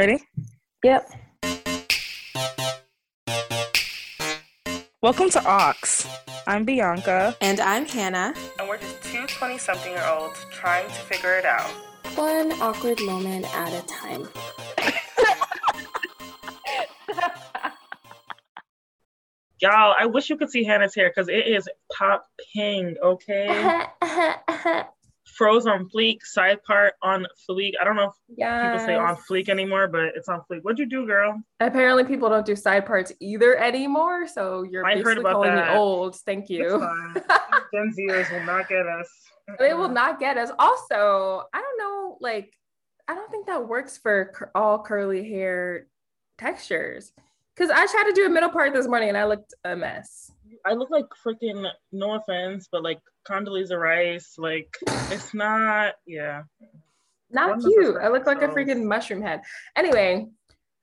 Ready? Yep. Welcome to Awks. I'm Bianca. And I'm Hannah. And we're just two 20 something year olds trying to figure it out. One awkward moment at a time. Y'all, I wish you could see Hannah's hair because it is pop pink, okay? Froze on fleek, side part on fleek. I don't know if yeah. people say on fleek anymore, but it's on fleek. What'd you do, girl? Apparently, people don't do side parts either anymore. So you're I basically calling that. me old. Thank you. Gen Zers will not get us. They will not get us. Also, I don't know, like, I don't think that works for cur- all curly hair textures. Because I tried to do a middle part this morning and I looked a mess. I look like freaking no offense, but like Condoleezza Rice. Like it's not, yeah. Not cute. I look like a freaking mushroom head. Anyway,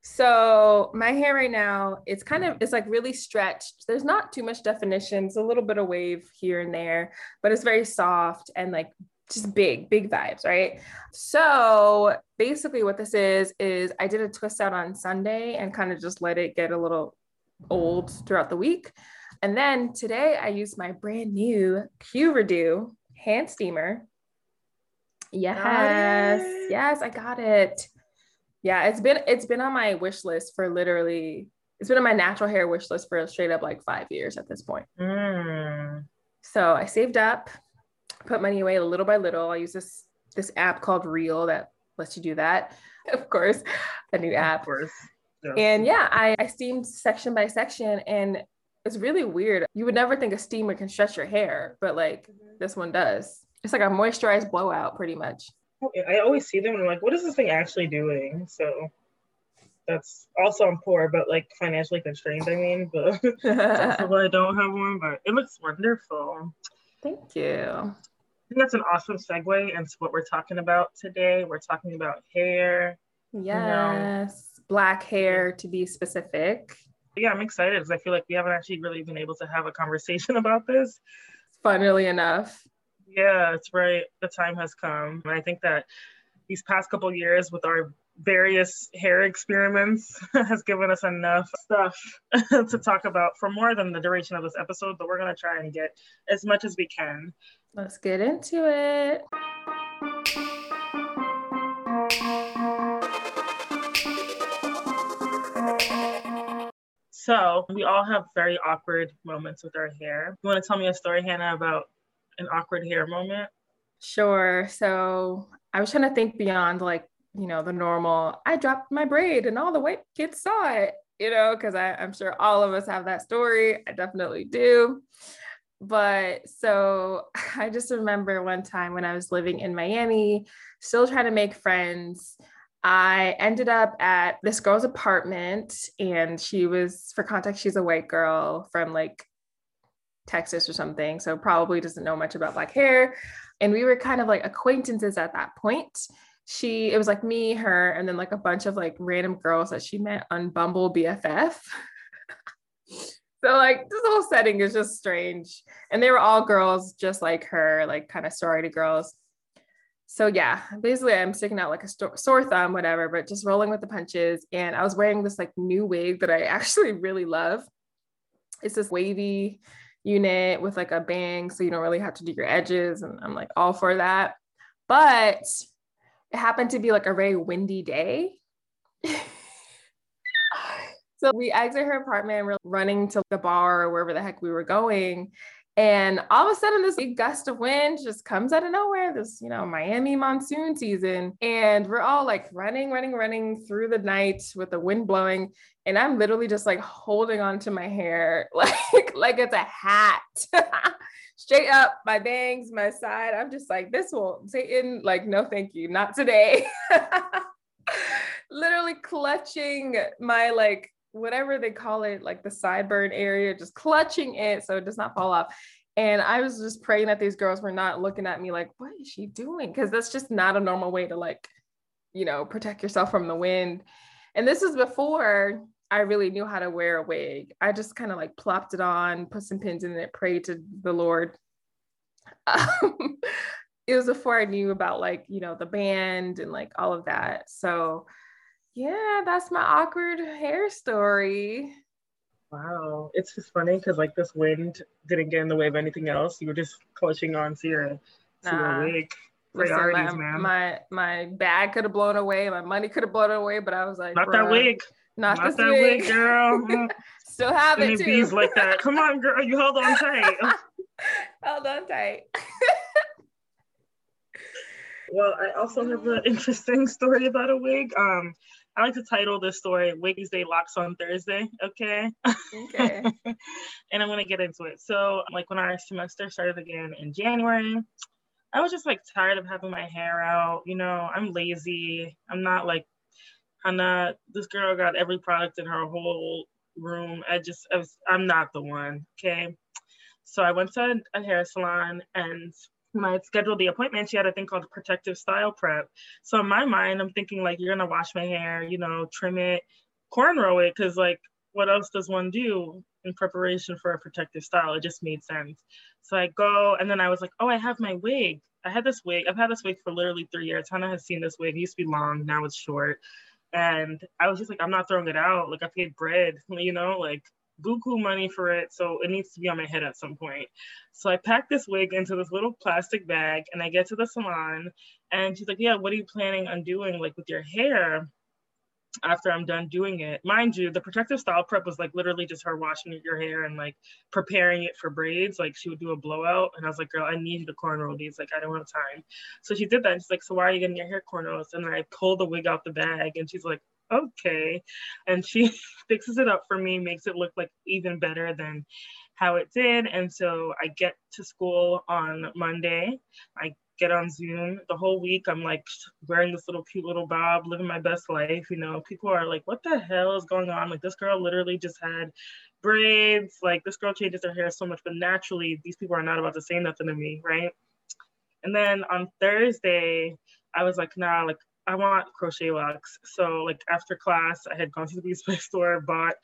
so my hair right now, it's kind of it's like really stretched. There's not too much definition. It's a little bit of wave here and there, but it's very soft and like just big, big vibes, right? So basically, what this is is I did a twist out on Sunday and kind of just let it get a little old throughout the week. And then today I used my brand new Q Redo hand steamer. Yes, yes, I got it. Yeah, it's been it's been on my wish list for literally it's been on my natural hair wish list for straight up like five years at this point. Mm. So I saved up, put money away little by little. I use this this app called Reel that lets you do that. Of course, a new app. Of course. Yeah. And yeah, I, I steamed section by section and it's really weird. You would never think a steamer can stretch your hair, but like mm-hmm. this one does. It's like a moisturized blowout, pretty much. I always see them and I'm like, what is this thing actually doing? So that's also I'm poor, but like financially constrained. I mean, but I don't have one, but it looks wonderful. Thank you. I think that's an awesome segue into what we're talking about today. We're talking about hair. Yes, you know. black hair to be specific yeah, I'm excited because I feel like we haven't actually really been able to have a conversation about this. Funnily enough. Yeah, it's right. The time has come. And I think that these past couple years with our various hair experiments has given us enough stuff to talk about for more than the duration of this episode, but we're going to try and get as much as we can. Let's get into it. So we all have very awkward moments with our hair. You want to tell me a story, Hannah, about an awkward hair moment? Sure. So I was trying to think beyond like, you know, the normal, I dropped my braid and all the white kids saw it, you know, because I'm sure all of us have that story. I definitely do. But so I just remember one time when I was living in Miami, still trying to make friends. I ended up at this girl's apartment, and she was, for context, she's a white girl from like Texas or something. So probably doesn't know much about black hair. And we were kind of like acquaintances at that point. She, it was like me, her, and then like a bunch of like random girls that she met on Bumble BFF. so like this whole setting is just strange. And they were all girls just like her, like kind of sorority girls so yeah, basically I'm sticking out like a sto- sore thumb, whatever, but just rolling with the punches. And I was wearing this like new wig that I actually really love. It's this wavy unit with like a bang, so you don't really have to do your edges. And I'm like all for that. But it happened to be like a very windy day. so we exit her apartment and we're running to the bar or wherever the heck we were going. And all of a sudden, this big gust of wind just comes out of nowhere, this, you know, Miami monsoon season. And we're all like running, running, running through the night with the wind blowing. And I'm literally just like holding on to my hair like, like it's a hat. Straight up, my bangs, my side. I'm just like, this will Satan, like, no, thank you, not today. literally clutching my like whatever they call it, like the sideburn area, just clutching it so it does not fall off. And I was just praying that these girls were not looking at me like, what is she doing? Because that's just not a normal way to like, you know, protect yourself from the wind. And this is before I really knew how to wear a wig. I just kind of like plopped it on, put some pins in it, prayed to the Lord. Um, it was before I knew about like, you know, the band and like all of that. So yeah, that's my awkward hair story. Wow. It's just funny because like this wind didn't get in the way of anything else. You were just clutching on to your, to nah. your wig. Priorities, my, man. My my bag could have blown away, my money could have blown away, but I was like, not that wig. Not, not that wig, wig girl. Still have it too. Bees like that. Come on, girl. You hold on tight. hold on tight. well, I also have an interesting story about a wig. Um, I like to title this story Wednesday Locks on Thursday. Okay. Okay. and I'm going to get into it. So, like, when our semester started again in January, I was just like tired of having my hair out. You know, I'm lazy. I'm not like, I'm not, this girl got every product in her whole room. I just, I was, I'm not the one. Okay. So I went to a hair salon and when I scheduled the appointment, she had a thing called protective style prep. So in my mind, I'm thinking like you're gonna wash my hair, you know, trim it, cornrow it, because like what else does one do in preparation for a protective style? It just made sense. So I go and then I was like, oh, I have my wig. I had this wig. I've had this wig for literally three years. Hannah has seen this wig. It used to be long, now it's short. And I was just like, I'm not throwing it out. Like I paid bread, you know, like buku money for it, so it needs to be on my head at some point. So I pack this wig into this little plastic bag and I get to the salon and she's like, Yeah, what are you planning on doing like with your hair after I'm done doing it? Mind you, the protective style prep was like literally just her washing your hair and like preparing it for braids. Like she would do a blowout and I was like, Girl, I need you to cornrow these. Like I don't have time. So she did that. And she's like, So why are you getting your hair cornrows? And then I pulled the wig out the bag and she's like, okay. And she fixes it up for me, makes it look like even better than how it did. And so I get to school on Monday. I get on Zoom the whole week. I'm like wearing this little cute little bob, living my best life. You know, people are like, what the hell is going on? Like, this girl literally just had braids. Like, this girl changes her hair so much, but naturally, these people are not about to say nothing to me, right? And then on Thursday, I was like, nah, like, I want crochet locks. So like after class, I had gone to the beauty store, bought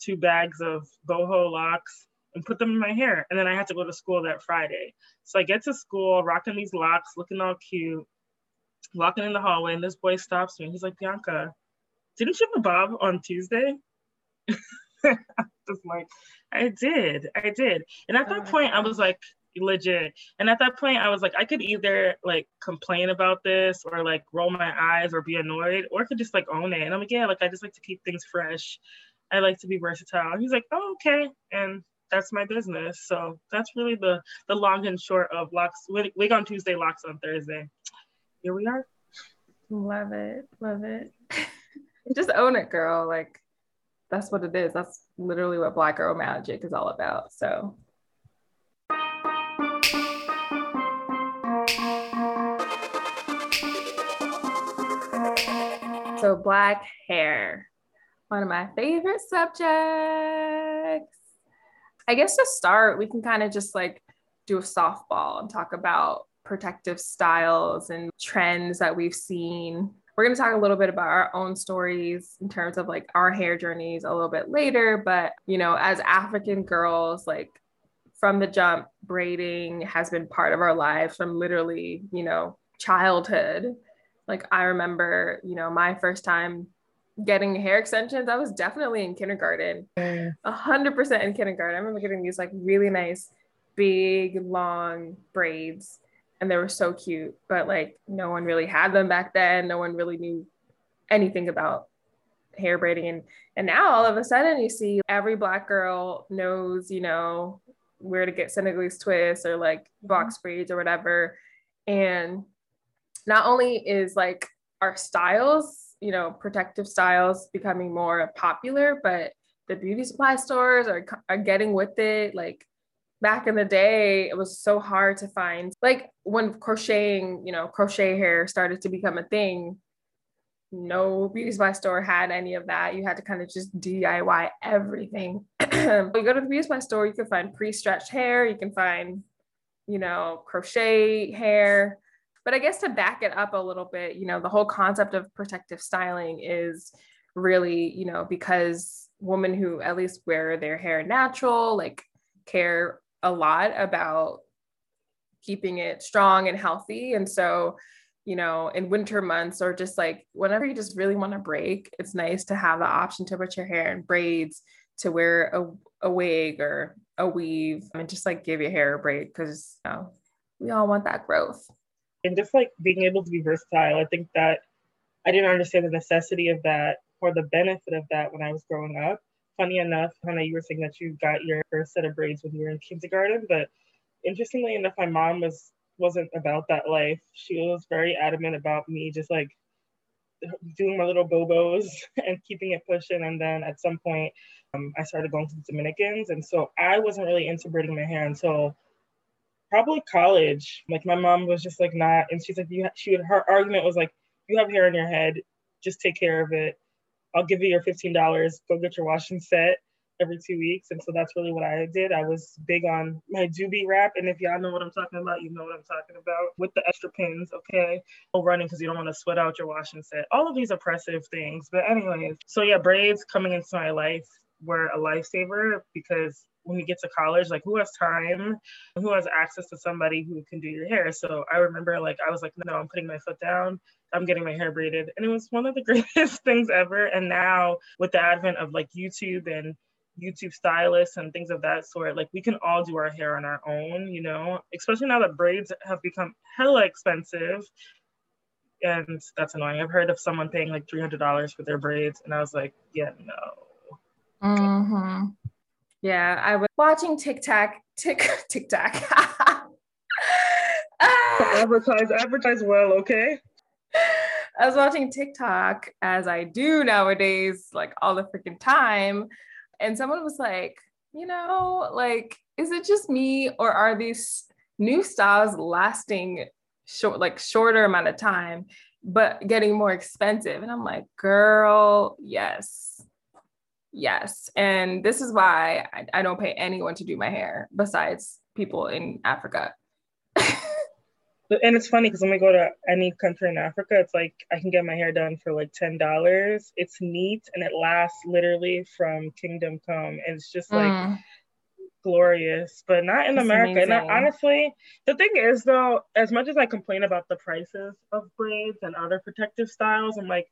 two bags of boho locks and put them in my hair. And then I had to go to school that Friday. So I get to school, rocking these locks, looking all cute, walking in the hallway, and this boy stops me. He's like, Bianca, didn't you have a bob on Tuesday? just like, I did, I did. And at that oh point, I was like, legit. And at that point, I was like, I could either like complain about this or like roll my eyes or be annoyed, or could just like own it. And I'm like, yeah, like I just like to keep things fresh. I like to be versatile. He's like, oh, okay. And that's my business. So that's really the the long and short of locks. Wig on Tuesday, locks on Thursday. Here we are. Love it. Love it. just own it, girl. Like that's what it is. That's literally what Black Girl Magic is all about. So So, black hair, one of my favorite subjects. I guess to start, we can kind of just like do a softball and talk about protective styles and trends that we've seen. We're going to talk a little bit about our own stories in terms of like our hair journeys a little bit later. But, you know, as African girls, like from the jump, braiding has been part of our lives from literally, you know, childhood. Like I remember, you know, my first time getting hair extensions, I was definitely in kindergarten. A hundred percent in kindergarten. I remember getting these like really nice, big, long braids. And they were so cute, but like no one really had them back then. No one really knew anything about hair braiding. And and now all of a sudden you see every black girl knows, you know, where to get Senegalese twists or like box mm-hmm. braids or whatever. And not only is like our styles, you know, protective styles becoming more popular, but the beauty supply stores are, are getting with it. Like back in the day, it was so hard to find, like when crocheting, you know, crochet hair started to become a thing, no beauty supply store had any of that. You had to kind of just DIY everything. you go to the beauty supply store, you can find pre-stretched hair, you can find, you know, crochet hair, but I guess to back it up a little bit, you know, the whole concept of protective styling is really, you know, because women who at least wear their hair natural, like care a lot about keeping it strong and healthy. And so you know, in winter months or just like whenever you just really want to break, it's nice to have the option to put your hair in braids, to wear a, a wig or a weave, and just like give your hair a break because you know, we all want that growth. And just like being able to be versatile, I think that I didn't understand the necessity of that or the benefit of that when I was growing up. Funny enough, Hannah, you were saying that you got your first set of braids when you were in kindergarten, but interestingly enough, my mom was wasn't about that life. She was very adamant about me just like doing my little bobos and keeping it pushing. And then at some point, um, I started going to the Dominicans. And so I wasn't really into braiding my hair until probably college. Like my mom was just like not, and she's like, you, she would, her argument was like, you have hair in your head, just take care of it. I'll give you your $15, go get your washing set every two weeks. And so that's really what I did. I was big on my doobie wrap. And if y'all know what I'm talking about, you know what I'm talking about with the extra pins, okay? No running because you don't want to sweat out your washing set. All of these oppressive things. But anyways, so yeah, braids coming into my life were a lifesaver because when you get to college, like who has time, who has access to somebody who can do your hair. So I remember like I was like, no, I'm putting my foot down. I'm getting my hair braided. And it was one of the greatest things ever. And now with the advent of like YouTube and YouTube stylists and things of that sort. Like we can all do our hair on our own, you know, especially now that braids have become hella expensive. And that's annoying. I've heard of someone paying like $300 for their braids. And I was like, yeah, no. Mm-hmm. Yeah, I was watching TikTok, Tick, TikTok. advertise, advertise well, okay? I was watching TikTok as I do nowadays, like all the freaking time and someone was like, you know, like, is it just me or are these new styles lasting short, like shorter amount of time, but getting more expensive? And I'm like, girl, yes. Yes. And this is why I, I don't pay anyone to do my hair besides people in Africa and it's funny because when we go to any country in Africa, it's like I can get my hair done for like ten dollars. It's neat and it lasts literally from kingdom come. And it's just like mm. glorious, but not in America. Amazing. And I, honestly, the thing is though, as much as I complain about the prices of braids and other protective styles, I'm like,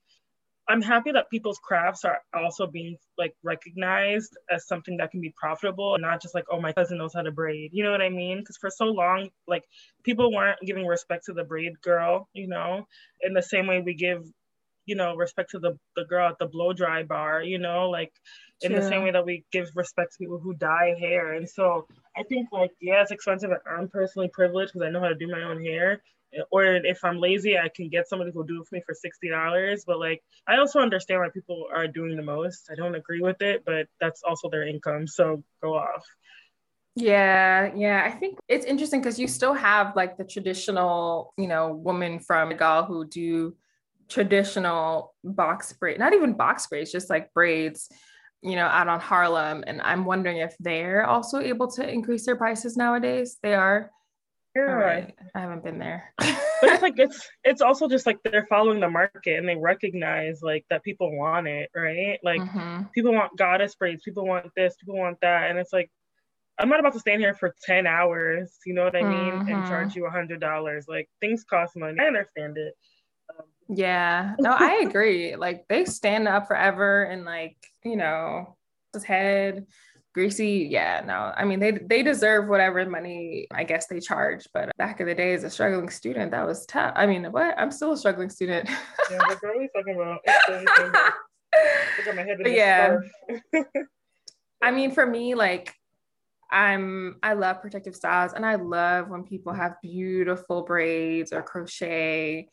I'm happy that people's crafts are also being like recognized as something that can be profitable and not just like, oh, my cousin knows how to braid. You know what I mean? Because for so long, like people weren't giving respect to the braid girl, you know, in the same way we give, you know, respect to the, the girl at the blow dry bar, you know, like in the same way that we give respect to people who dye hair. And so I think like, yeah, it's expensive. I'm personally privileged because I know how to do my own hair or if I'm lazy, I can get somebody who'll do it for me for sixty dollars. But like, I also understand why people are doing the most. I don't agree with it, but that's also their income, so go off. Yeah, yeah. I think it's interesting because you still have like the traditional, you know, woman from Gal who do traditional box braid, not even box braids, just like braids, you know, out on Harlem. And I'm wondering if they're also able to increase their prices nowadays. They are. Yeah. Right. I haven't been there. but it's like it's it's also just like they're following the market and they recognize like that people want it, right? Like mm-hmm. people want goddess braids, people want this, people want that. And it's like I'm not about to stand here for 10 hours, you know what I mean? Mm-hmm. And charge you a hundred dollars. Like things cost money. I understand it. Um, yeah. No, I agree. like they stand up forever and like, you know, his head greasy yeah no. I mean they they deserve whatever money i guess they charge but back in the day as a struggling student that was tough. I mean what? I'm still a struggling student. Yeah what are we talking about yeah. i mean for me like i'm i love protective styles and i love when people have beautiful braids or crochet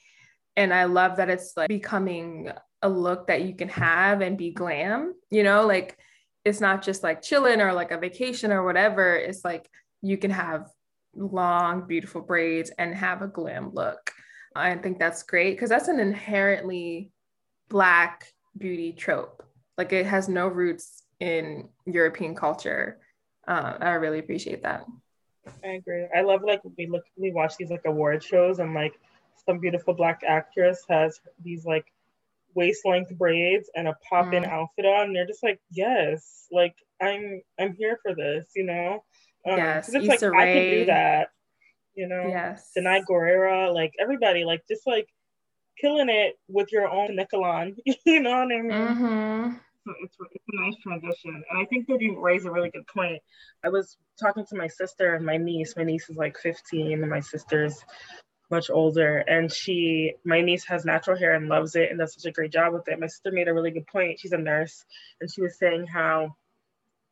and i love that it's like becoming a look that you can have and be glam you know? Like it's not just like chilling or like a vacation or whatever. It's like you can have long, beautiful braids and have a glam look. I think that's great because that's an inherently Black beauty trope. Like it has no roots in European culture. Uh, I really appreciate that. I agree. I love like we look, we watch these like award shows and like some beautiful Black actress has these like waist length braids and a pop in mm. outfit on. And they're just like, yes, like I'm I'm here for this, you know. Um, yes, it's Issa like Rae. I can do that. you know? Yes. Danai Gurira, like everybody, like just like killing it with your own Nicolon. you know what I mean? Mm-hmm. So it's, it's a nice transition. And I think that you raise a really good point. I was talking to my sister and my niece. My niece is like 15 and my sister's much older. And she, my niece has natural hair and loves it and does such a great job with it. My sister made a really good point. She's a nurse and she was saying how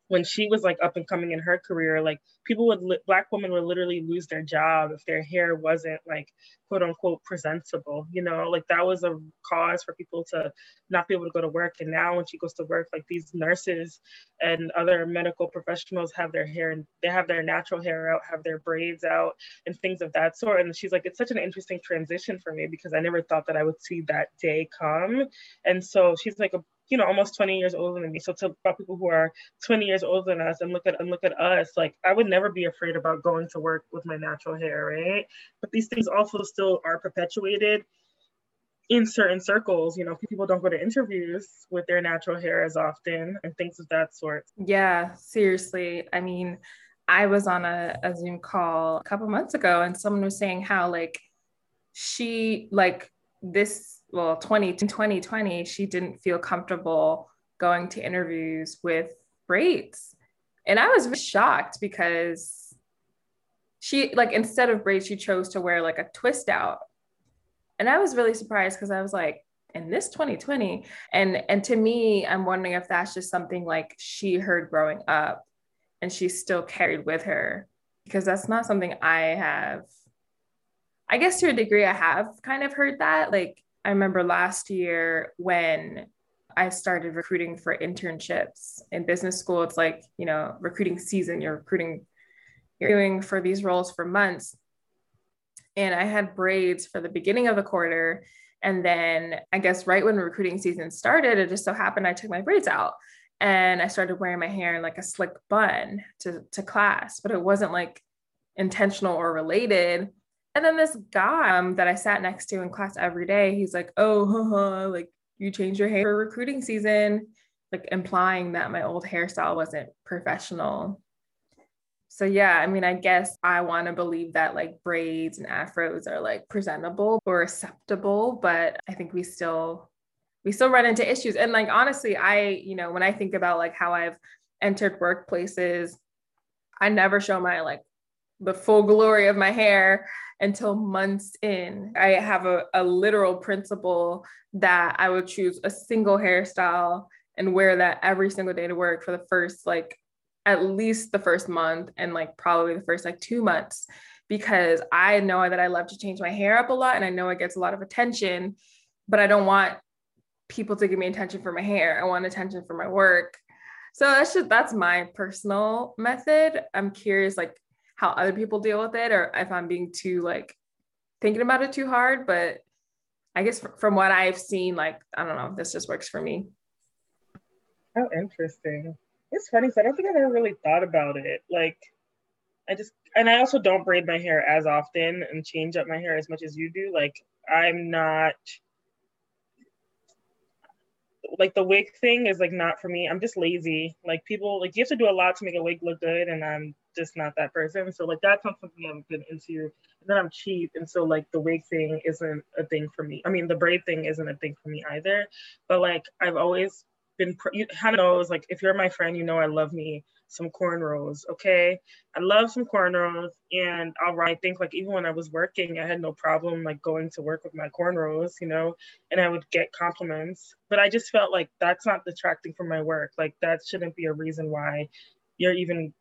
when she was like up and coming in her career, like people would, li- black women would literally lose their job if their hair wasn't like quote unquote presentable, you know, like that was a cause for people to not be able to go to work. And now when she goes to work, like these nurses and other medical professionals have their hair and they have their natural hair out, have their braids out and things of that sort. And she's like, it's such an interesting transition for me because I never thought that I would see that day come. And so she's like a you know almost 20 years older than me. So to about people who are 20 years older than us and look at and look at us like i would never be afraid about going to work with my natural hair right? But these things also still are perpetuated in certain circles you know people don't go to interviews with their natural hair as often and things of that sort. Yeah seriously. I mean i was on a, a zoom call a couple months ago and someone was saying how like she like this well 20 2020 she didn't feel comfortable going to interviews with braids. And i was shocked because she like instead of braids she chose to wear like a twist out. And i was really surprised because i was like in this 2020 and and to me i'm wondering if that's just something like she heard growing up and she still carried with her. Because that's not something i have i guess to a degree i have kind of heard that like I remember last year when I started recruiting for internships in business school. It's like, you know, recruiting season, you're recruiting, you're doing for these roles for months. And I had braids for the beginning of the quarter. And then I guess right when recruiting season started, it just so happened I took my braids out and I started wearing my hair in like a slick bun to, to class, but it wasn't like intentional or related. And then this guy um, that I sat next to in class every day, he's like, oh, haha, like you changed your hair for recruiting season, like implying that my old hairstyle wasn't professional. So yeah, I mean, I guess I want to believe that like braids and afros are like presentable or acceptable, but I think we still we still run into issues. And like honestly, I, you know, when I think about like how I've entered workplaces, I never show my like the full glory of my hair until months in. I have a, a literal principle that I would choose a single hairstyle and wear that every single day to work for the first like at least the first month and like probably the first like two months because I know that I love to change my hair up a lot and I know it gets a lot of attention, but I don't want people to give me attention for my hair. I want attention for my work. So that's just that's my personal method. I'm curious like how other people deal with it or if I'm being too like thinking about it too hard. But I guess from what I've seen, like, I don't know, if this just works for me. How interesting. It's funny because I don't think I've ever really thought about it. Like, I just, and I also don't braid my hair as often and change up my hair as much as you do. Like, I'm not, like, the wig thing is like not for me. I'm just lazy. Like, people, like, you have to do a lot to make a wig look good, and I'm just not that person. So like that's not something I'm good into. And then I'm cheap, and so like the wig thing isn't a thing for me. I mean, the braid thing isn't a thing for me either. But like I've always been, pr- you kind of knows like if you're my friend, you know I love me some cornrows. Okay, I love some cornrows, and I'll I think like even when I was working, I had no problem like going to work with my cornrows, you know, and I would get compliments. But I just felt like that's not detracting from my work. Like that shouldn't be a reason why you're even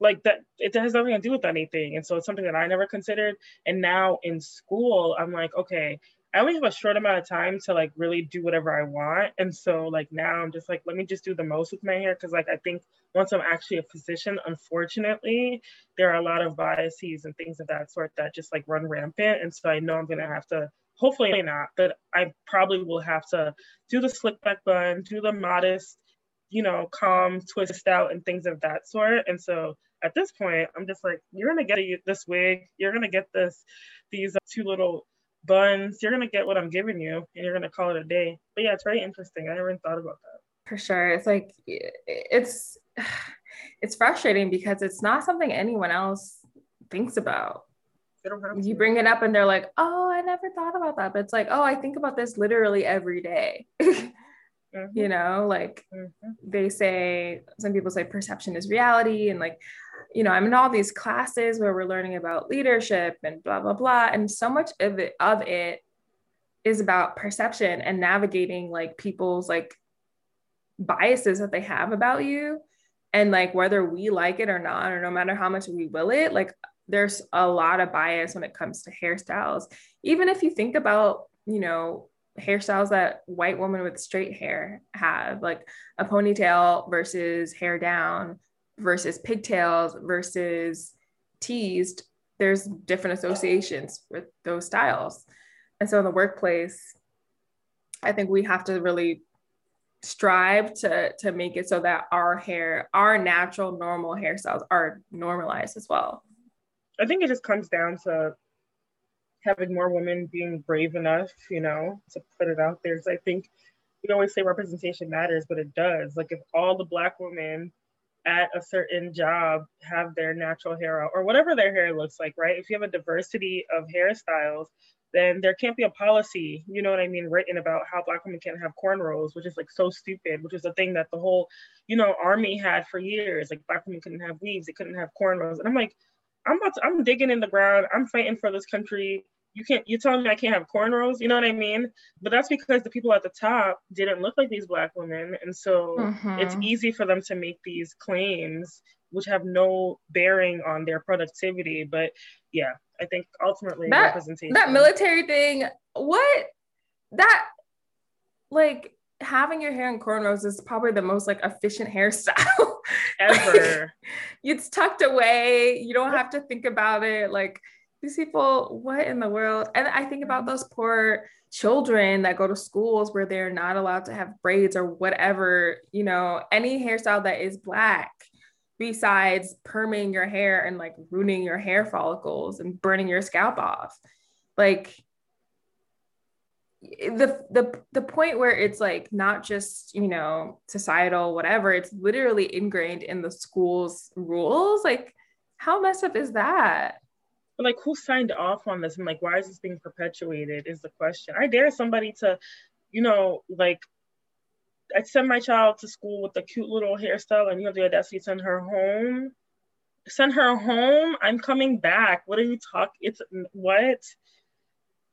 like that it has nothing to do with anything. And so it's something that i never considered. And now in school i'm like okay i only have a short amount of time to like really do whatever i want. And so like now i'm just like let me just do the most with my hair. Because like i think once i'm actually a physician unfortunately there are a lot of biases and things of that sort that just like run rampant. And so i know i'm gonna have to hopefully not but i probably will have to do the slick back bun do the modest you know, calm, twist out, and things of that sort. And so at this point, I'm just like, you're gonna get this wig, you're gonna get this, these uh, two little buns, you're gonna get what I'm giving you, and you're gonna call it a day. But yeah, it's very interesting. I never even thought about that. For sure, it's like it's it's frustrating because it's not something anyone else thinks about. They don't have you bring it up and they're like, oh, I never thought about that. But it's like, oh, I think about this literally every day. Mhm, you know, like mhm. they say, some people say perception is reality. And like, you know, I'm in all these classes where we're learning about leadership and blah, blah, blah. And so much of it, of it is about perception and navigating like people's like biases that they have about you and like whether we like it or not or no matter how much we will it like there's a lot of bias when it comes to hairstyles even if you think about you know hairstyles that white women with straight hair have like a ponytail versus hair down versus pigtails versus teased there's different associations with those styles. And so in the workplace i think we have to really strive to to make it so that our hair our natural normal hairstyles are normalized as well. I think it just comes down to having more women being brave enough, you know, to put it out there. So I think we always say representation matters, but it does. Like if all the black women at a certain job have their natural hair out or whatever their hair looks like, right? If you have a diversity of hairstyles, then there can't be a policy, you know what I mean, written about how black women can't have cornrows, which is like so stupid, which is a thing that the whole, you know, army had for years. Like black women couldn't have weaves, they couldn't have cornrows. And I'm like, I'm about to, I'm digging in the ground. I'm fighting for this country. You can't, you telling me I can't have cornrows? You know what I mean? But that's because the people at the top didn't look like these black women. And so it's Mhm. easy for them to make these claims, which have no bearing on their productivity. But yeah, I think ultimately That- representation. that military thing what that like having your hair in cornrows is probably the most like efficient hairstyle ever. it's tucked away you don't have to think about it like these people what in the world? And i think about those poor children that go to schools where they're not allowed to have braids or whatever you know any hairstyle that is black besides perming your hair and like ruining your hair follicles and burning your scalp off. Like the the the point where it's like not just you know societal whatever it's literally ingrained in the school's rules. Like how messed up is that But like, who signed off on this? And like, why is this being perpetuated? Is the question. I dare somebody to, you know, like, I send my child to school with a cute little hairstyle, and you have the audacity to send her home. Send her home. I'm coming back. What are you talking? It's what?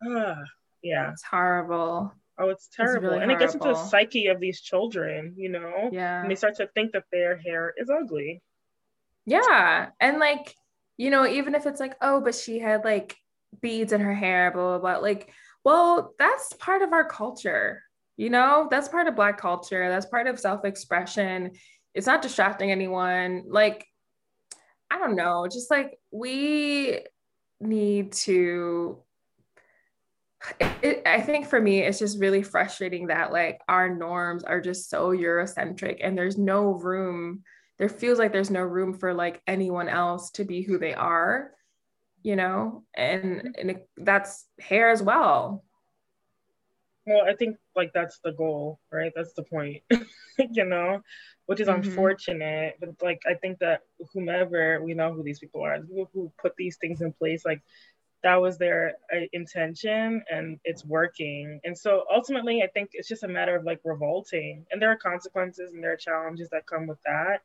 Ah, yeah. it's horrible Oh, it's terrible. It's really and it gets into the psyche of these children, you know, yeah and they start to think that their hair is ugly. Yeah. And like, you know, even if it's like, oh, but she had like beads in her hair, blah, blah, blah. Like, well, that's part of our culture. You know, that's part of Black culture. That's part of self expression. It's not distracting anyone. Like, I don't know, just like we need to. It, I think for me, it's just really frustrating that like our norms are just so Eurocentric and there's no room there feels like there's no room for like anyone else to be who they are you know and and it, that's hair as well Well, I think like that's the goal, right? That's the point, you know, which is Mhm. unfortunate. But like, I think that whomever we know who these people are, the people who put these things in place, like that was their uh, intention and it's working. And so ultimately, I think it's just a matter of like revolting, and there are consequences and there are challenges that come with that.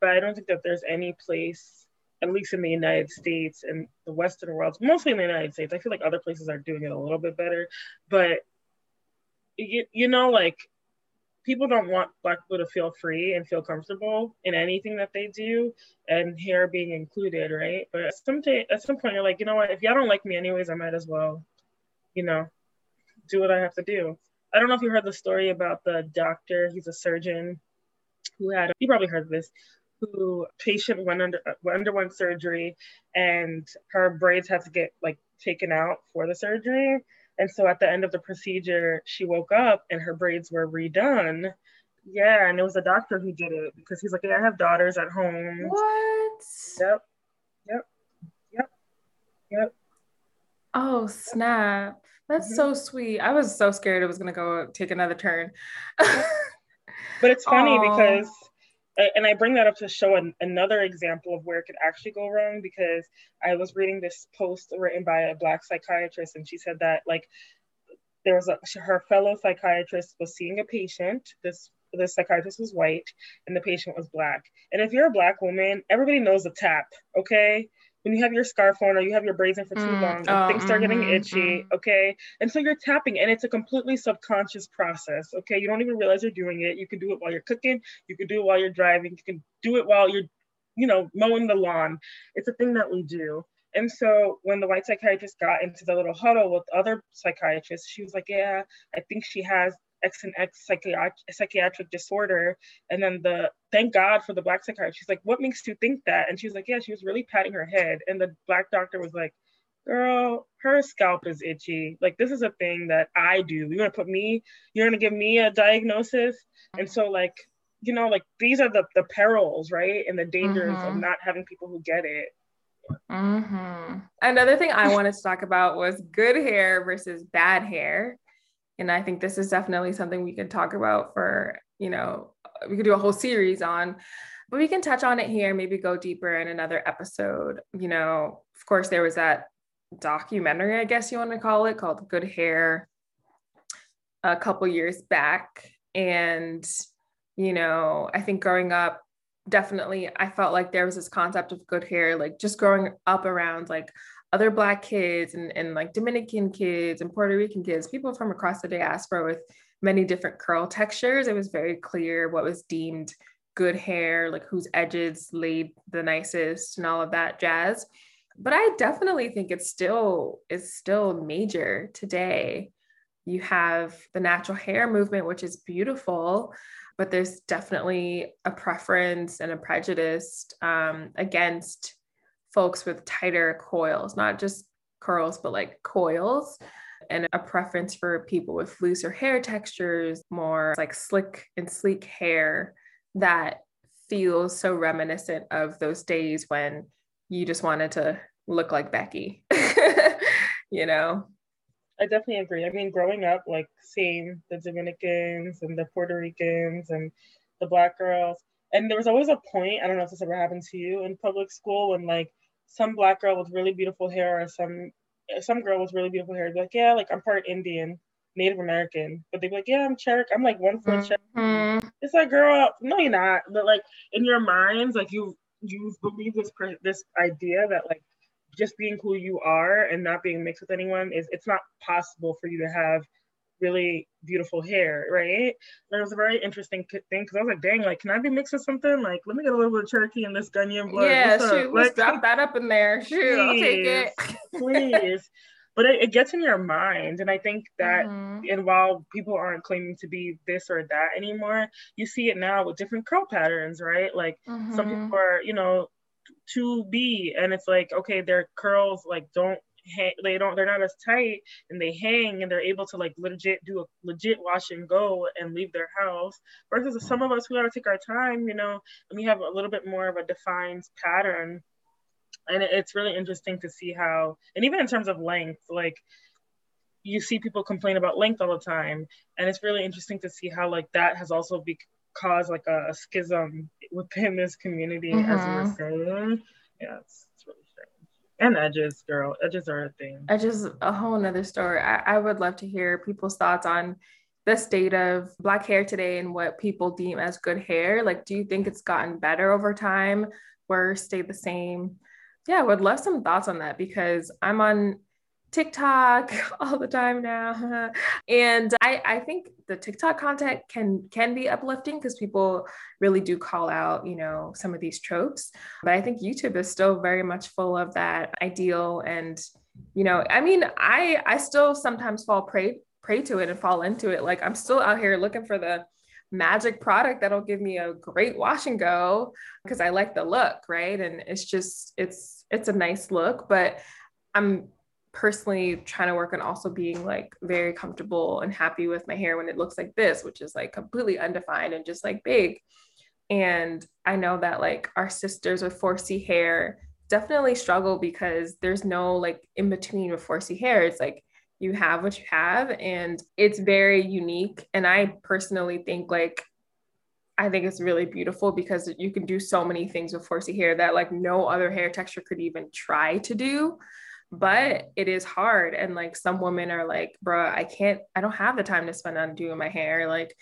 But I don't think that there's any place, at least in the United States and the Western world, mostly in the United States. I feel like other places are doing it a little bit better, but you, you know, like people don't want black people to feel free and feel comfortable in anything that they do and hair being included, right? But at some, at some point, you're like, you know what? If y'all don't like me anyways, I might as well, you know, do what I have to do. I don't know if you heard the story about the doctor, he's a surgeon who had, you probably heard this, who patient went under uh, underwent surgery and her braids had to get like taken out for the surgery. And so at the end of the procedure, she woke up and her braids were redone. Yeah, and it was the doctor who did it because he's like, yeah, I have daughters at home. what Yep, yep, yep, yep. oh snap that's Mhm. so sweet i was so scared it was going to go take another turn But it's funny Aw. because and I bring that up to show an, another example of where it could actually go wrong because I was reading this post written by a black psychiatrist and she said that like there was a her fellow psychiatrist was seeing a patient. This the psychiatrist was white and the patient was black. And if you're a black woman everybody knows the tap okay when you have your scarf on or you have your braids in for too mm, long, oh, things start getting mm-hmm, itchy, mm. okay? And so you're tapping, and it's a completely subconscious process, okay? You don't even realize you're doing it. You can do it while you're cooking, you can do it while you're driving, you can do it while you're, you know, mowing the lawn. It's a thing that we do. And so when the white psychiatrist got into the little huddle with other psychiatrists, she was like, Yeah, I think she has X and X psychiatric, psychiatric disorder. And then the thank God for the black psychiatrist. She's like, what makes you think that? And she was like, yeah, she was really patting her head. And the black doctor was like, girl, her scalp is itchy. Like this is a thing that I do. You're gonna put me, you're gonna give me a diagnosis. And so like, you know, like these are the the perils, right? And the dangers mm-hmm. of not having people who get it. Mm-hmm. Another thing I wanted to talk about was good hair versus bad hair and i think this is definitely something we could talk about for you know we could do a whole series on but we can touch on it here maybe go deeper in another episode. You know of course there was that documentary i guess you want to call it called good hair a couple years back. And you know i think growing up definitely i felt like there was this concept of good hair like just growing up around like other black kids and, and like dominican kids and puerto rican kids people from across the diaspora with many different curl textures it was very clear what was deemed good hair like whose edges laid the nicest and all of that jazz. But i definitely think it's still it's still major today. You have the natural hair movement which is beautiful but there's definitely a preference and a prejudice um, against folks with tighter coils, not just curls, but like coils, and a preference for people with looser hair textures, more like slick and sleek hair that feels so reminiscent of those days when you just wanted to look like Becky, you know? I definitely agree. I mean, growing up, like seeing the Dominicans and the Puerto Ricans and the Black girls, and there was always a point, I don't know if this ever happened to you in public school, when like some black girl with really beautiful hair or some some girl with really beautiful hair be like, yeah, like I'm part Indian, Native American, but they'd be like, yeah, I'm Cherokee. I'm like one foot mm-hmm. It's like, girl, no, you're not. But like in your minds, like you you believe this this idea that like just being who you are and not being mixed with anyone is it's not possible for you to have really beautiful hair, right? And it was a very interesting thing because I was like, dang, like, can I be mixed with something? Like, let me get a little bit of Cherokee in this Gunyan blood. Yeah, shoot, let's drop that up in there. Shoot, I'll take it. please. But it, it, gets in your mind. And I think that, mm-hmm. and while people aren't claiming to be this or that anymore, you see it now with different curl patterns, right? Like, mm-hmm. some people are, you know, 2B, and it's like, okay, their curls like don't hang, they don't they're not as tight and they hang and they're able to like legit do a legit wash and go and leave their house versus some of us who gotta take our time you know and we have a little bit more of a defined pattern. And it's really interesting to see how and even in terms of length like you see people complain about length all the time. And it's really interesting to see how like that has also be caused like a, a schism within this community mm-hmm. as you were saying. Yeah it's, it's really and edges, girl. Edges are a thing. Edges, a whole nother story. I, I would love to hear people's thoughts on the state of black hair today and what people deem as good hair. Like, do you think it's gotten better over time, worse, stayed the same? Yeah, I would love some thoughts on that because I'm on TikTok all the time now. and I, I think the TikTok content can can be uplifting because people really do call out, you know, some of these tropes. But I think YouTube is still very much full of that ideal and you know, I mean, I I still sometimes fall prey prey to it and fall into it. Like I'm still out here looking for the magic product that'll give me a great wash and go because I like the look, right? And it's just it's it's a nice look, but I'm personally trying to work on also being like very comfortable and happy with my hair when it looks like this, which is like completely undefined and just like big. And I know that like our sisters with 4C hair definitely struggle because there's no like in between with 4C hair. It's like you have what you have and it's very unique. And I personally think like I think it's really beautiful because you can do so many things with 4C hair that like no other hair texture could even try to do. But it is hard. And like some women are like, bruh, I can't, I don't have the time to spend on doing my hair. Like,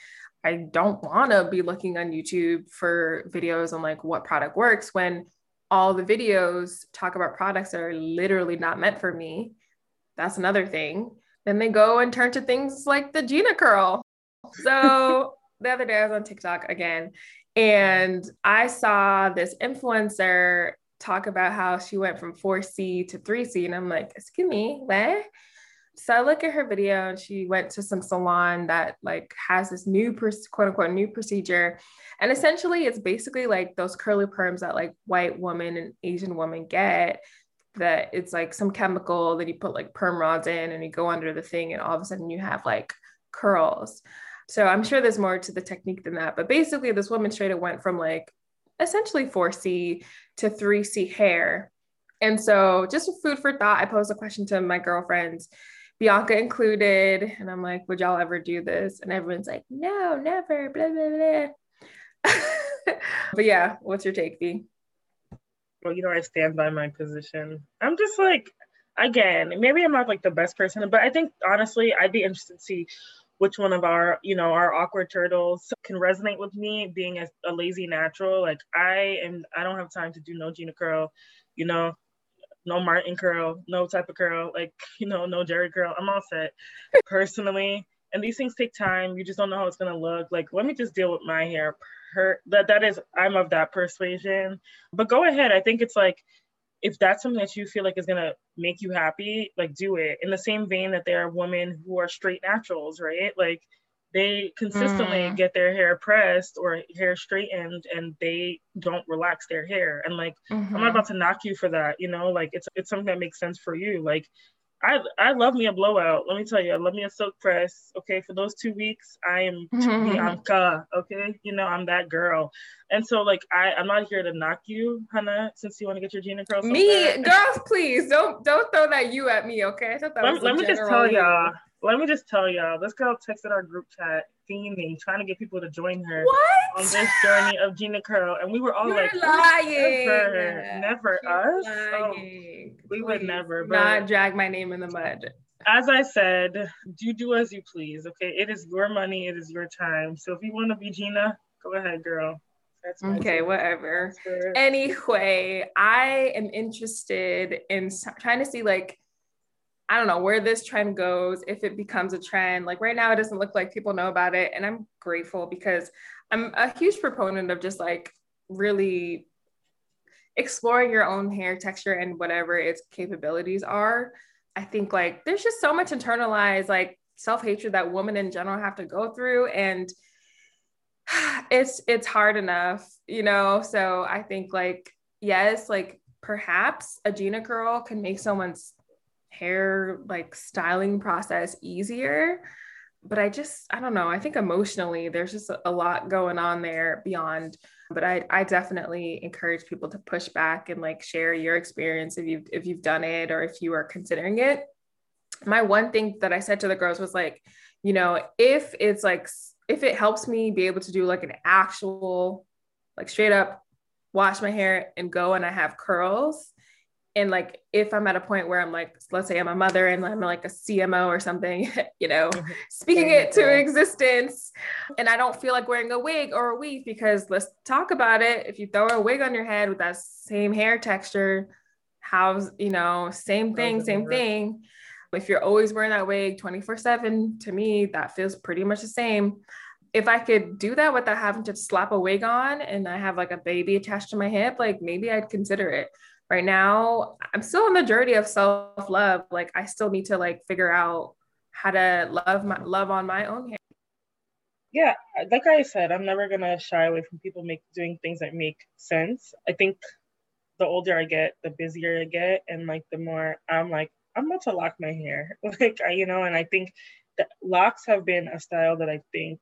I don't want to be looking on YouTube for videos on like what product works when all the videos talk about products that are literally not meant for me. That's another thing. Then they go and turn to things like the Gina curl. So the other day I was on TikTok again and I saw this influencer talk about how she went from 4C to 3C. And I'm like, excuse me, what? So I look at her video and she went to some salon that like has this new quote unquote new procedure. And essentially it's basically like those curly perms that like white woman and Asian woman get that it's like some chemical that you put like perm rods in and you go under the thing and all of a sudden you have like curls. So I'm sure there's more to the technique than that. But basically, this woman straight went from like essentially 4C to 3C hair. And so, just food for thought, I posed a question to my girlfriends, Bianca included. And I'm like, would y'all ever do this? And everyone's like, no, never, blah, blah, blah. but yeah, what's your take, B? Well, you know, I stand by my position. I'm just like, again, maybe I'm not like the best person, but I think honestly, I'd be interested to see which one of our you know our awkward turtles can resonate with me being a, a lazy natural like i am i don't have time to do no gina curl you know no martin curl no type of curl like you know no jerry curl. I'm all set. Personally and these things take time. You just don't know how it's going to look. Like let me just deal with my hair. Per- that that is i'm of that persuasion. But go ahead. I think it's like if that's something that you feel like is gonna make you happy, like do it. In the same vein that there are women who are straight naturals, right? Like they consistently mm. get their hair pressed or hair straightened and they don't relax their hair. And like mm-hmm. I'm not mm-hmm. about to knock you for that, you know, like it's it's something that makes sense for you. Like I I love me a blowout. Let me tell you, I love me a silk press. Okay, for those two weeks, I am Bianca. Okay, you know I'm that girl. And so like I I'm not here to knock you, Hannah, since you want to get your Gina curl. me, girls, please don't don't throw that you at me. Okay, I thought that let, let me just tell y'all. Let me just tell y'all. This girl texted our group chat fiending, trying to get people to join her what? on this journey of Gina Curl. And we were all You're like, lying. Never, never us. Oh, we Please would never. But not drag my name in the mud. As I said, do do as you please. Okay. It is your money, it is your time. So if you want to be Gina, go ahead, girl. That's okay, whatever. Anyway, I am interested in trying to see like I don't know where this trend goes, if it becomes a trend. Like right now, it doesn't look like people know about it. And I'm grateful because I'm a huge proponent of just like really exploring your own hair texture and whatever its capabilities are. I think like there's just so much internalized like self-hatred that women in general have to go through. And it's it's hard enough, you know. So I think like, yes, like perhaps a Gina curl can make someone's hair like styling process easier. But i just i don't know i think emotionally there's just a lot going on there beyond but i i definitely encourage people to push back and like share your experience if you've if you've done it or if you are considering it. My one thing that i said to the girls was like you know if it's like if it helps me be able to do like an actual like straight up wash my hair and go and i have curls and like if i'm at a point where i'm like let's say i'm a mother and i'm like a cmo or something you know mm-hmm. speaking it to existence and i don't feel like wearing a wig or a weave because let's talk about it. If you throw a wig on your head with that same hair texture how's you know same thing same thing. If you're always wearing that wig 24 7 to me that feels pretty much the same. If I could do that without having to slap a wig on and I have like a baby attached to my hip, like maybe I'd consider it right now i'm still on the journey of self-love. Like i still need to like figure out how to love my love on my own hair yeah like i said i'm never gonna shy away from people make doing things that make sense. I think the older i get the busier i get and like the more i'm like i'm about to lock my hair. Like I, you know and i think that locks have been a style that i think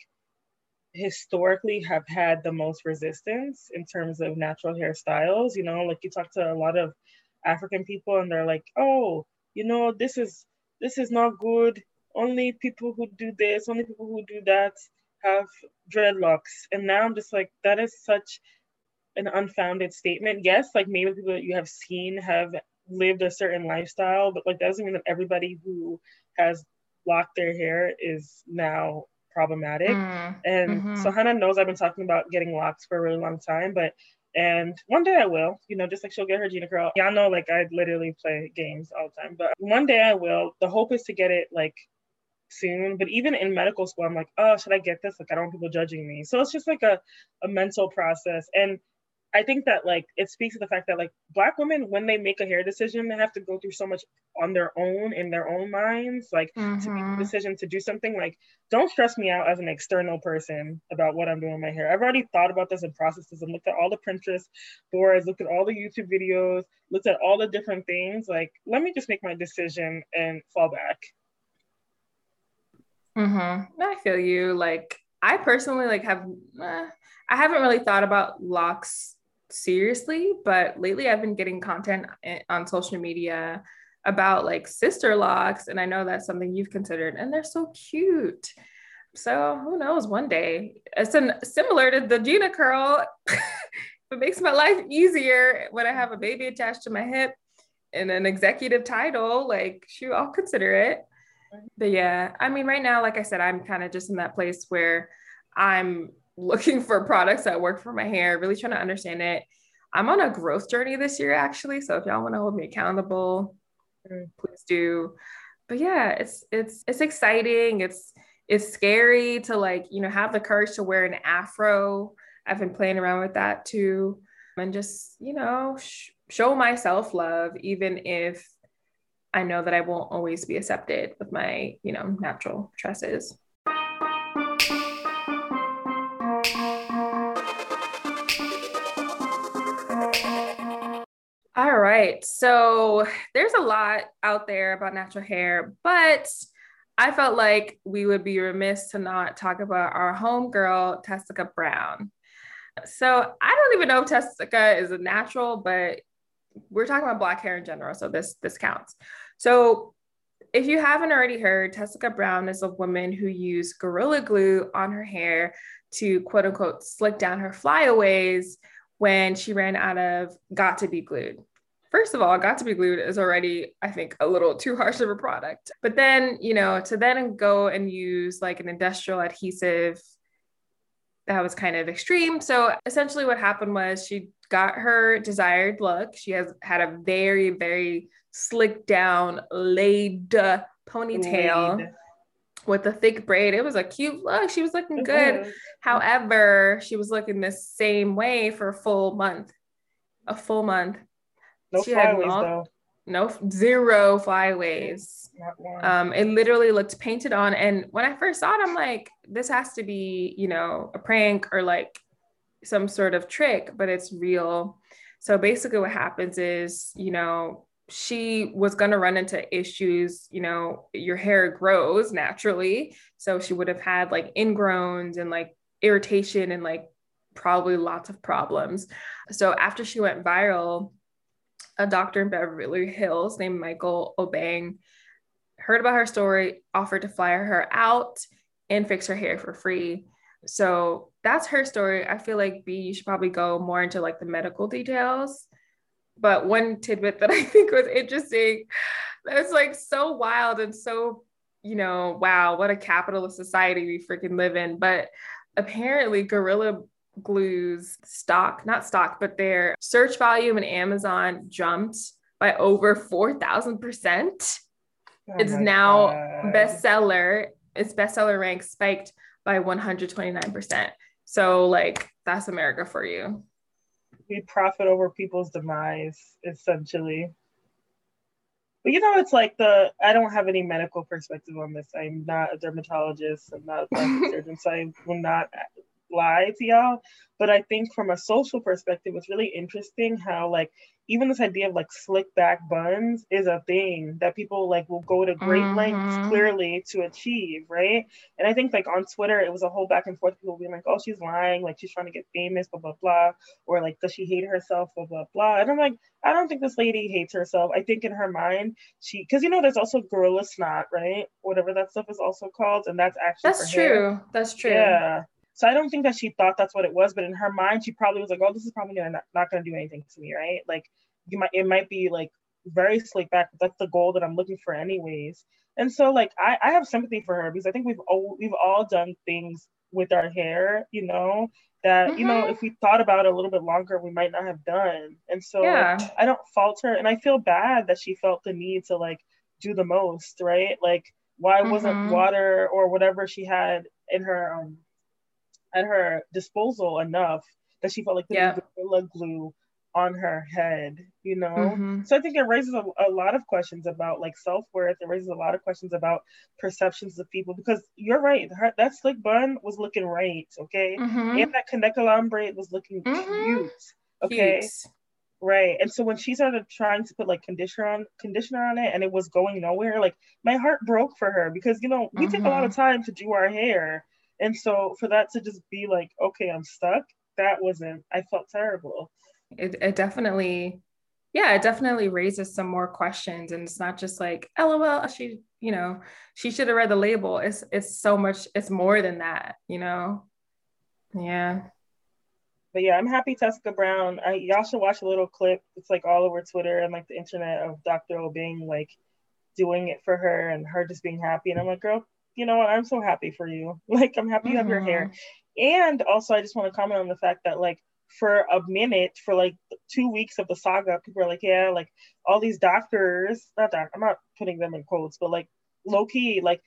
historically have had the most resistance in terms of natural hairstyles. You know, like you talk to a lot of African people and they're like, oh, you know, this is this is not good. Only people who do this, only people who do that have dreadlocks. And now I'm just like, that is such an unfounded statement. Yes, like maybe people that you have seen have lived a certain lifestyle, but like that doesn't mean that everybody who has locked their hair is now problematic. Mm, and mm-hmm. so Hannah knows I've been talking about getting locks for a really long time, but and one day I will, you know, just like she'll get her Gina curl. Y'all know like I literally play games all the time, but one day I will. The hope is to get it like soon. But even in medical school, I'm like, oh, should I get this? Like I don't want people judging me. So it's just like a, a mental process. And I think that like it speaks to the fact that like black women when they make a hair decision they have to go through so much on their own in their own minds like mm-hmm. to make a mm-hmm. decision to do something like don't stress me out as an external person about what I'm doing with my hair. I've already thought about this and processes and looked at all the Pinterest boards, looked at all the YouTube videos, looked at all the different things. Like let me just make my decision and fall back. Mm-hmm. I feel you. Like I personally like have eh, I haven't really thought about locks seriously, but lately I've been getting content eh, on social media about like sister locks, and I know that's something you've considered, and they're so cute. So who knows? One day, it's an, similar to the Gina curl. it makes my life easier when I have a baby attached to my hip and an executive title. Like, shoot, I'll consider it. But yeah, I mean, right now, like I said, I'm kind of just in that place where I'm looking for products that work for my hair, really trying to understand it. I'm on a growth journey this year, actually. So if y'all want to hold me accountable, mm. please do. But yeah, it's it's it's exciting. It's it's scary to like you know have the courage to wear an afro. I've been playing around with that too, and just you know sh- show myself love, even if I know that I won't always be accepted with my you know natural tresses. Right. So there's a lot out there about natural hair, but I felt like we would be remiss to not talk about our homegirl, Tessica Brown. So I don't even know if Tessica is a natural, but we're talking about black hair in general. So this this counts. So if you haven't already heard, Tessica Brown is a woman who used Gorilla Glue on her hair to quote unquote slick down her flyaways when she ran out of Got to Be Glued. First of all, Got to Be Glued is already, I think, a little too harsh of a product. But then, you know, to then go and use like an industrial adhesive, that was kind of extreme. So essentially, what happened was she got her desired look. She has had a very, very slick down, laid ponytail. Laid with a thick braid. It was a cute look. She was looking good. However, she was looking the same way for a full month. A full month. No she flyaways long, though. No zero flyaways. Um, it literally looked painted on. And when I first saw it, I'm like, this has to be, you know, a prank or like some sort of trick, but it's real. So basically, what happens is, you know, she was going to run into issues you know your hair grows naturally so she would have had like ingrowns and like irritation and like probably lots of problems so after she went viral a doctor in beverly hills named michael Obeng heard about her story offered to fly her out and fix her hair for free. So that's her story. I feel like b you should probably go more into like the medical details. But one tidbit that I think was interesting that's like so wild and so, you know, wow, what a capitalist society we freaking live in. But apparently, Gorilla Glue's stock, not stock, but their search volume in Amazon jumped by over 4,000%. Oh it's now God. bestseller. Its bestseller rank spiked by 129%. So, like, that's America for you we profit over people's demise essentially but you know it's like the i don't have any medical perspective on this i'm not a dermatologist i'm not a plastic surgeon so i will not lie to y'all. But I think from a social perspective, it's really interesting how like even this idea of like slick back buns is a thing that people like will go to great mm-hmm. lengths clearly to achieve, right? And I think like on Twitter, it was a whole back and forth. People being like, "Oh, she's lying, like she's trying to get famous, blah blah blah," or like, "Does she hate herself?" blah blah blah. And I'm like, I don't think this lady hates herself. I think in her mind, she because you know there's also gorilla snot, right? Whatever that stuff is also called, and that's actually that's true. That's true. Yeah. So I don't think that she thought that's what it was, but in her mind, she probably was like, "Oh, this is probably gonna not, not gonna do anything to me, right? Like, you might it might be like very slick back, but that's the goal that I'm looking for, anyways." And so, like, I, I have sympathy for her because I think we've all we've all done things with our hair, you know, that mm-hmm. you know mm-hmm. if we thought about it a little bit longer, we might not have done. And so, yeah. I don't fault her, and I feel bad that she felt the need to like do the most, right? Like, why mm-hmm. wasn't water or whatever she had in her um at her disposal enough that she felt like yeah. gorilla glue on her head, you know? Mm-hmm. So I think it raises a, a, lot of questions about like self worth. It raises a lot of questions about perceptions of people because you're right. Her, that slick bun was looking right, okay? Mm-hmm. And that Kanekalon braid was looking mm-hmm. cute, okay? Cute. Right. And so when she started trying to put like conditioner on conditioner on it and it was going nowhere, like my heart broke for her because you know, we take a lot of mm-hmm. time to do our hair and so for that to just be like, okay, I'm stuck, that wasn't, I felt terrible. It, it definitely, yeah, it definitely raises some more questions. And it's not just like, LOL, she, you know, she should have read the label. It's, it's so much, it's more than that, you know? Yeah. But yeah, I'm happy Tessica Brown. I, y'all should watch a little clip. It's like all over Twitter and like the internet of Dr. Obeng like doing it for her and her just being happy. And I'm like, girl, you know what? I'm so happy for you. Like, I'm happy you have your hair. Mm-hmm. And also, I just want to comment on the fact that, like, for a minute, for like two weeks of the saga, people are like, yeah, like all these doctors, not doc, I'm not putting them in quotes, but like low key, like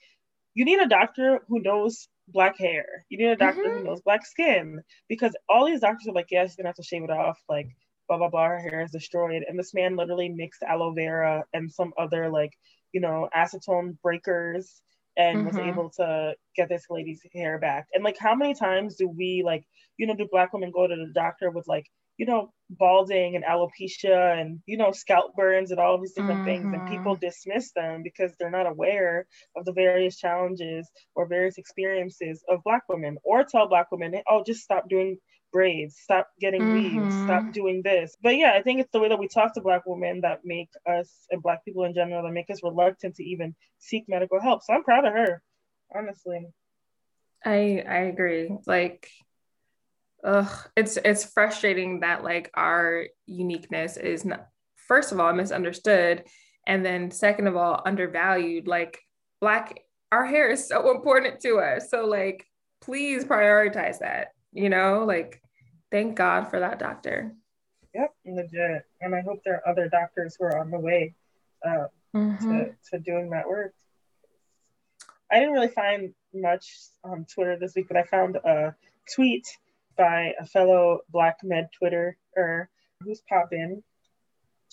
you need a doctor who knows black hair. You need a doctor mm-hmm. who knows black skin because all these doctors are like, yeah, she's gonna have to shave it off. Like, blah, blah, blah, her hair is destroyed. And this man literally mixed aloe vera and some other like, you know, acetone breakers and mm-hmm. was able to get this lady's hair back. And like, how many times do we like, you know, do black women go to the doctor with like, you know, balding and alopecia and you know, scalp burns and all these different mm-hmm. things, and people mm-hmm. dismiss them because they're not aware of the various challenges or various experiences of black women, or tell black women, oh, just stop doing braids, stop getting mm-hmm. weaves, stop doing this. But yeah, I think it's the way that we talk to Black women that make us and Black people in general that make us reluctant to even seek medical help. So I'm proud of her, honestly. I I agree. Like, ugh, it's it's frustrating that like our uniqueness is not first of all misunderstood, and then second of all undervalued. Like, Black, our hair is so important to us. So like, please prioritize that. You know, like thank God for that doctor. Yep, legit. And I hope there are other doctors who are on the way uh, mm-hmm. to, to doing that work. I didn't really find much on Twitter this week, but I found a tweet by a fellow Black med Twitterer who's popping,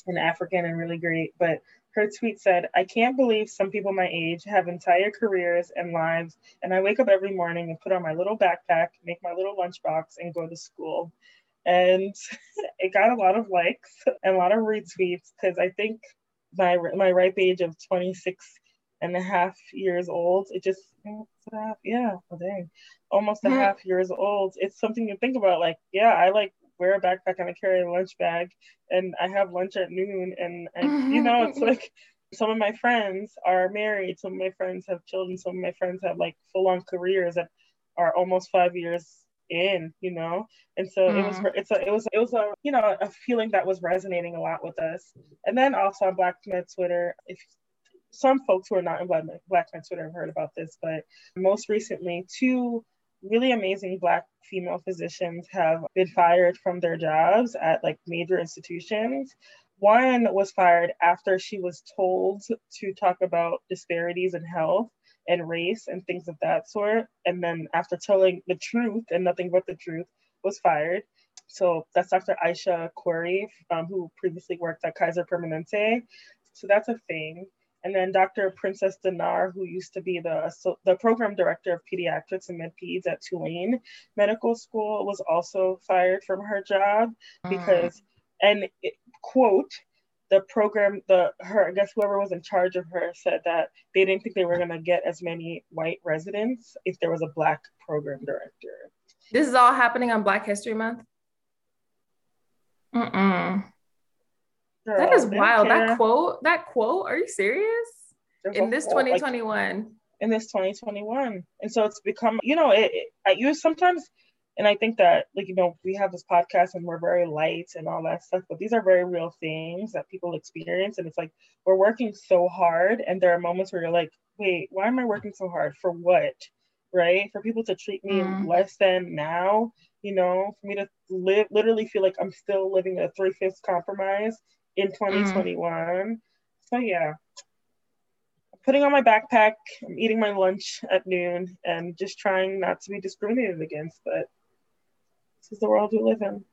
an African and really great. But her tweet said, I can't believe some people my age have entire careers and lives, and I wake up every morning and put on my little backpack, make my little lunchbox, and go to school. And it got a lot of likes and a lot of retweets because I think my my ripe age of 26 and a half years old, it just, yeah, oh dang, almost a half years old. It's something to think about. Like, yeah, I like wear a backpack and I carry a lunch bag and I have lunch at noon and, and you know it's like some of my friends are married some of my friends have children some of my friends have like full-on careers that are almost five years in you know and so mm. it was it's a it was it was a you know a feeling that was resonating a lot with us and then also on black med twitter if some folks who are not in black, black med twitter have heard about this but most recently two really amazing black female physicians have been fired from their jobs at like major institutions. One was fired after she was told to talk about disparities in health and race and things of that sort. And then after telling the truth and nothing but the truth was fired. So that's dr Aysha Khoury, um, who previously worked at kaiser permanente. So that's a thing And then Dr. Princess Dennar, who used to be the, so, the program director of pediatrics and med-peds at Tulane Medical School, was also fired from her job mm. because, and it, quote, the program, the her, I guess whoever was in charge of her said that they didn't think they were gonna get as many white residents if there was a black program director. This is all happening on Black History Month. Mm-mm. Girl, that is wild. That quote, that quote, are you serious? There's in this quote, 2021. Like, in this 2021. And so it's become, you know, it, it I use sometimes, and I think that, like, you know, we have this podcast and we're very light and all that stuff, but these are very real things that people experience. And it's like, we're working so hard. And there are moments where you're like, wait, why am I working so hard? For what? Right? For people to treat me mm. less than now, you know, for me to live, literally feel like I'm still living a three fifths compromise in 2021. Mm. So yeah, I'm putting on my backpack, I'm eating my lunch at noon, and just trying not to be discriminated against. But this is the world we live in.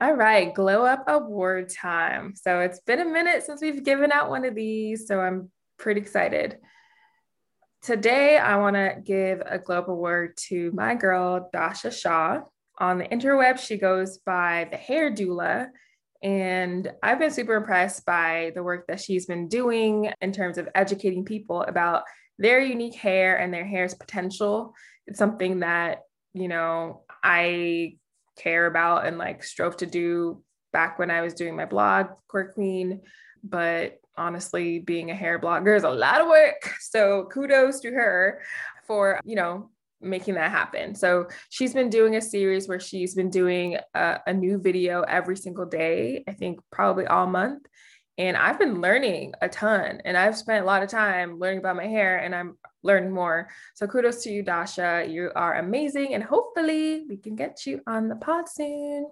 All right, glow up award time. So it's been a minute since we've given out one of these, so I'm pretty excited. Today, I want to give a Globe Award to my girl, Dasha Shaw. On the interweb, she goes by the hair doula. And I've been super impressed by the work that she's been doing in terms of educating people about their unique hair and their hair's potential. It's something that, you know, I care about and like strove to do back when I was doing my blog, Quirk Queen. But honestly, being a hair blogger is a lot of work. So kudos to her for, you know, making that happen. So she's been doing a series where she's been doing a, a, new video every single day, I think probably all month. And I've been learning a ton and I've spent a lot of time learning about my hair and I'm learning more. So kudos to you, Dasha. You are amazing. And hopefully we can get you on the pod soon.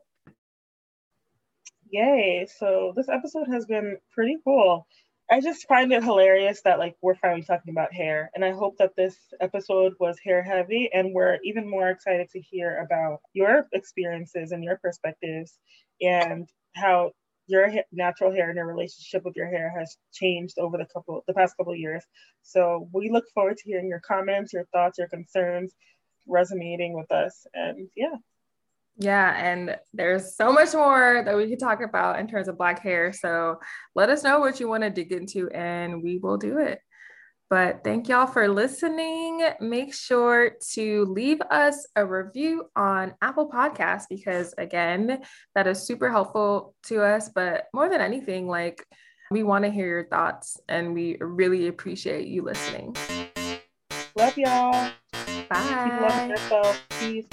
Yay. So this episode has been pretty cool. I just find it hilarious that like we're finally talking about hair. And I hope that this episode was hair heavy and we're even more excited to hear about your experiences and your perspectives and how your natural hair and your relationship with your hair has changed over the couple the past couple years. So we look forward to hearing your comments, your thoughts, your concerns resonating with us. And yeah, yeah, and there's so much more that we could talk about in terms of black hair. So let us know what you want to dig into and we will do it. But thank y'all for listening. Make sure to leave us a review on Apple Podcasts because, again, that is super helpful to us. But more than anything, like we want to hear your thoughts and we really appreciate you listening. Love y'all. Bye. Keep loving yourself. Peace.